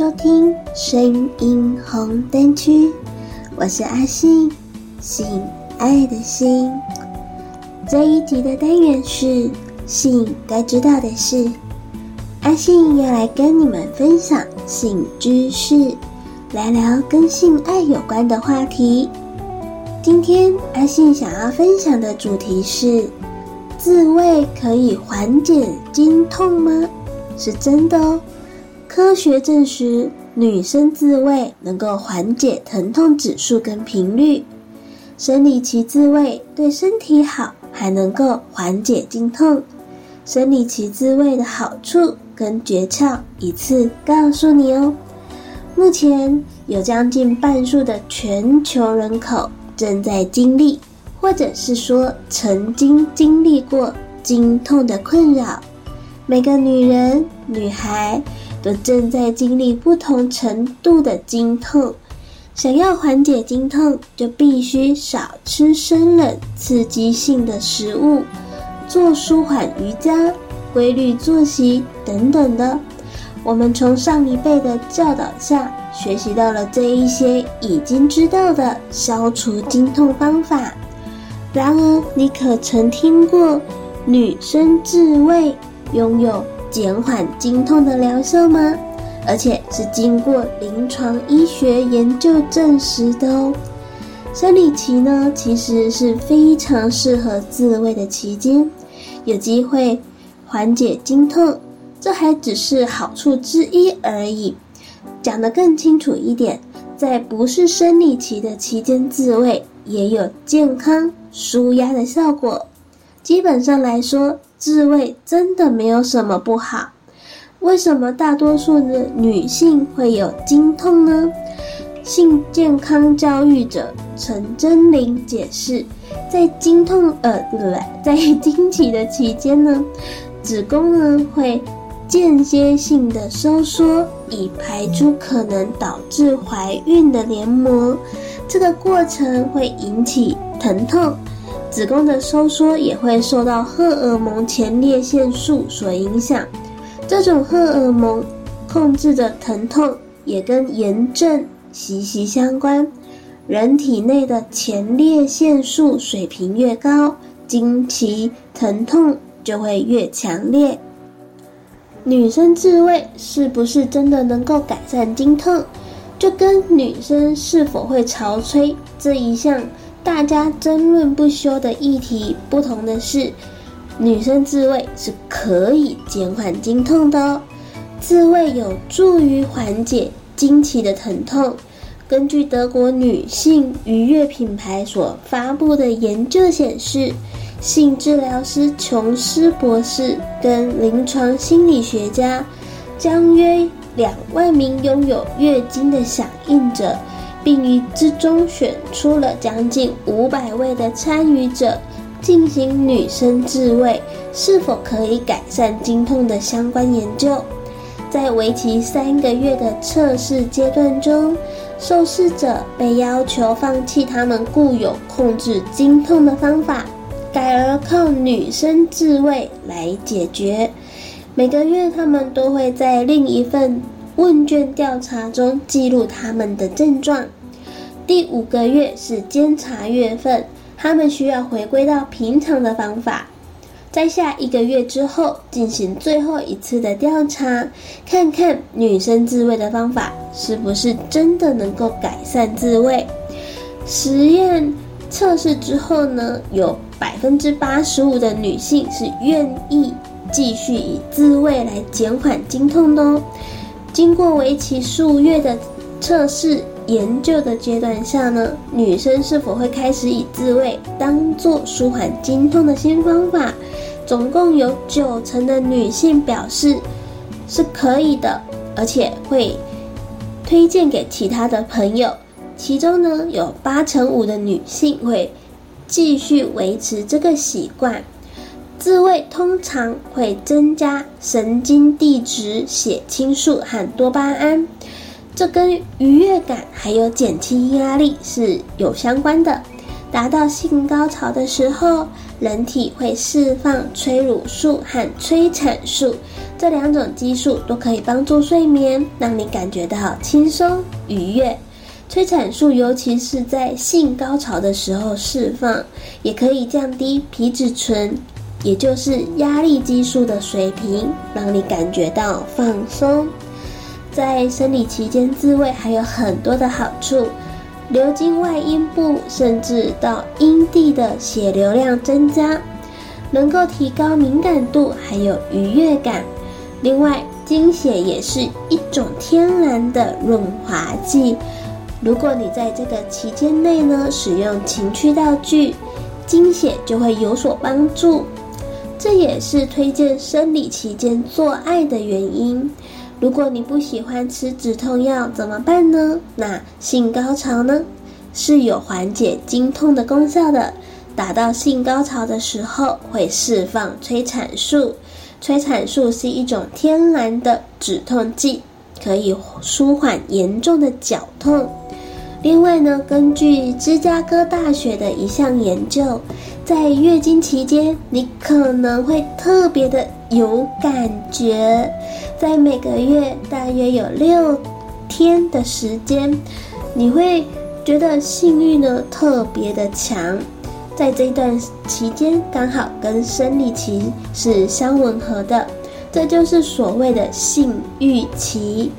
收听声音红灯区，我是阿信，性爱的性。这一集的单元是性该知道的事，阿信要来跟你们分享性知识，来聊跟性爱有关的话题。今天阿信想要分享的主题是：自慰可以缓解经痛吗？是真的哦。科学证实，女生自慰能够缓解疼痛指数跟频率。生理期自慰对身体好，还能够缓解经痛。生理期自慰的好处跟诀窍，一次告诉你哦。目前有将近半数的全球人口正在经历，或者是说曾经经历过经痛的困扰。每个女人、女孩。都正在经历不同程度的经痛，想要缓解经痛，就必须少吃生冷、刺激性的食物，做舒缓瑜伽、规律作息等等的。我们从上一辈的教导下，学习到了这一些已经知道的消除经痛方法。然而，你可曾听过女生自慰拥有减缓经痛的疗效吗？而且是经过临床医学研究证实的哦。生理期呢，其实是非常适合自慰的期间，有机会缓解经痛，这还只是好处之一而已。讲得更清楚一点，在不是生理期的期间自慰，也有健康舒压的效果。基本上来说，自慰真的没有什么不好，为什么大多数的女性会有经痛呢？性健康教育者陈真玲解释，在经痛呃不对，在经期的期间呢，子宫呢会间歇性的收缩，以排出可能导致怀孕的黏膜，这个过程会引起疼痛。子宫的收缩也会受到荷尔蒙前列腺素所影响，这种荷尔蒙控制的疼痛也跟炎症息息相关。人体内的前列腺素水平越高，经期疼痛就会越强烈。女生自慰是不是真的能够改善经痛，就跟女生是否会潮吹这一项。大家争论不休的议题，不同的是，女生自慰是可以减缓经痛的哦。自慰有助于缓解经期的疼痛。根据德国女性愉悦品牌所发布的研究显示，性治疗师琼斯博士跟临床心理学家将约两万名拥有月经的响应者。并于之中选出了将近五百位的参与者，进行女生自慰是否可以改善经痛的相关研究。在为期三个月的测试阶段中，受试者被要求放弃他们固有控制经痛的方法，改而靠女生自慰来解决。每个月，他们都会在另一份问卷调查中记录他们的症状。第五个月是监察月份，他们需要回归到平常的方法。在下一个月之后进行最后一次的调查，看看女生自慰的方法是不是真的能够改善自慰。实验测试之后呢，有百分之八十五的女性是愿意继续以自慰来减缓经痛的哦。经过为期数月的测试研究的阶段下呢，女生是否会开始以自慰当做舒缓经痛的新方法？总共有九成的女性表示是可以的，而且会推荐给其他的朋友。其中呢，有八成五的女性会继续维持这个习惯。自慰通常会增加神经递质、血清素和多巴胺，这跟愉悦感还有减轻压力是有相关的。达到性高潮的时候，人体会释放催乳素和催产素，这两种激素都可以帮助睡眠，让你感觉到轻松愉悦。催产素尤其是在性高潮的时候释放，也可以降低皮质醇，也就是压力激素的水平，让你感觉到放松。在生理期间自慰还有很多的好处，流经外阴部甚至到阴蒂的血流量增加，能够提高敏感度还有愉悦感。另外，经血也是一种天然的润滑剂。如果你在这个期间内呢，使用情趣道具，经血就会有所帮助。这也是推荐生理期间做爱的原因。如果你不喜欢吃止痛药，怎么办呢？那性高潮呢，是有缓解经痛的功效的。达到性高潮的时候，会释放催产素。催产素是一种天然的止痛剂，可以舒缓严重的绞痛。另外呢，根据芝加哥大学的一项研究，在月经期间，你可能会特别的有感觉。在每个月大约有六天的时间，你会觉得性欲呢特别的强。在这段期间，刚好跟生理期是相吻合的，这就是所谓的性欲期。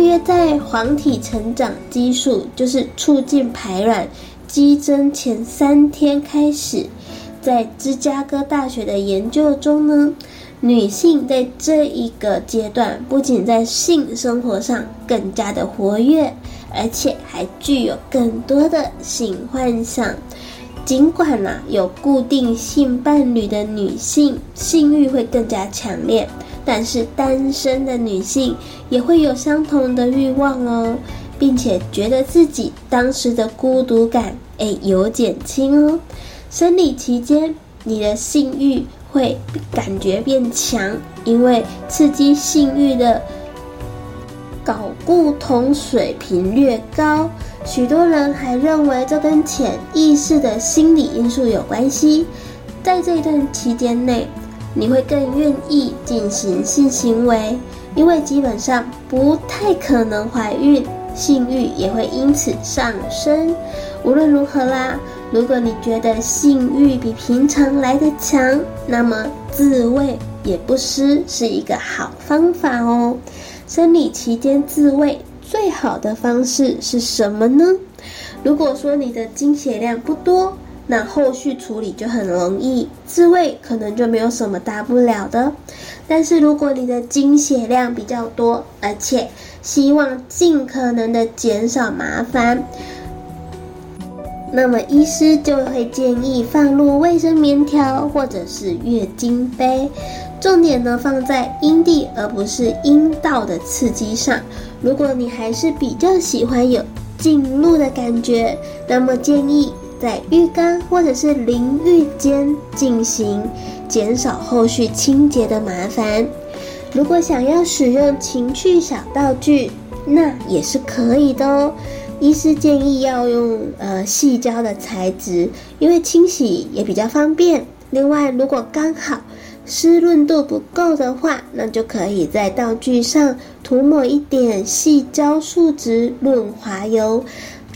约在黄体成长激素，就是促进排卵激增前三天开始，在芝加哥大学的研究中呢，女性在这一个阶段，不仅在性生活上更加的活跃。而且还具有更多的性幻想。尽管呢、啊，有固定性伴侣的女性性欲会更加强烈，但是单身的女性也会有相同的欲望哦，并且觉得自己当时的孤独感诶有减轻哦。生理期间，你的性欲会感觉变强，因为刺激性欲的。睾固酮水平略高，许多人还认为这跟潜意识的心理因素有关系。在这段期间内，你会更愿意进行性行为，因为基本上不太可能怀孕，性欲也会因此上升。无论如何啦，如果你觉得性欲比平常来得强，那么自慰也不失是一个好方法哦。生理期间自慰最好的方式是什么呢？如果说你的经血量不多，那后续处理就很容易，自慰可能就没有什么大不了的。但是如果你的经血量比较多，而且希望尽可能的减少麻烦，那么医师就会建议放入卫生棉条或者是月经杯。重点呢，放在阴蒂而不是阴道的刺激上。如果你还是比较喜欢有进入的感觉，那么建议在浴缸或者是淋浴间进行，减少后续清洁的麻烦。如果想要使用情趣小道具，那也是可以的哦。医师建议要用呃细胶的材质，因为清洗也比较方便。另外，如果刚好湿润度不够的话，那就可以在道具上涂抹一点细胶树脂润滑油。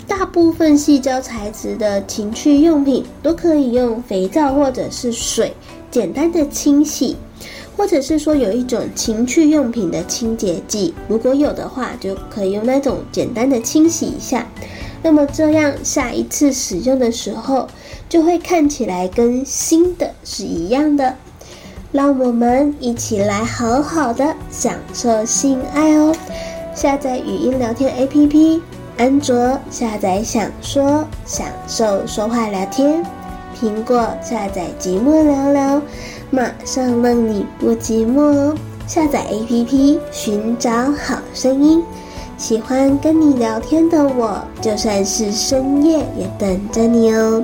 大部分矽胶材质的情趣用品都可以用肥皂或者是水简单的清洗，或者是说有一种情趣用品的清洁剂，如果有的话，就可以用那种简单的清洗一下。那么这样下一次使用的时候，就会看起来跟新的是一样的。让我们一起来好好的享受性爱哦！下载语音聊天 APP，安卓下载想说享受说话聊天，苹果下载寂寞聊聊，马上让你不寂寞哦！下载 APP，寻找好声音，喜欢跟你聊天的我，就算是深夜也等着你哦！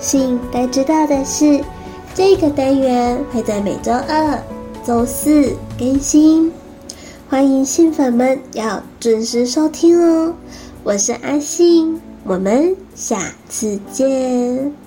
信该知道的是。这个单元会在每周二、周四更新，欢迎性粉们要准时收听哦。我是阿信，我们下次见。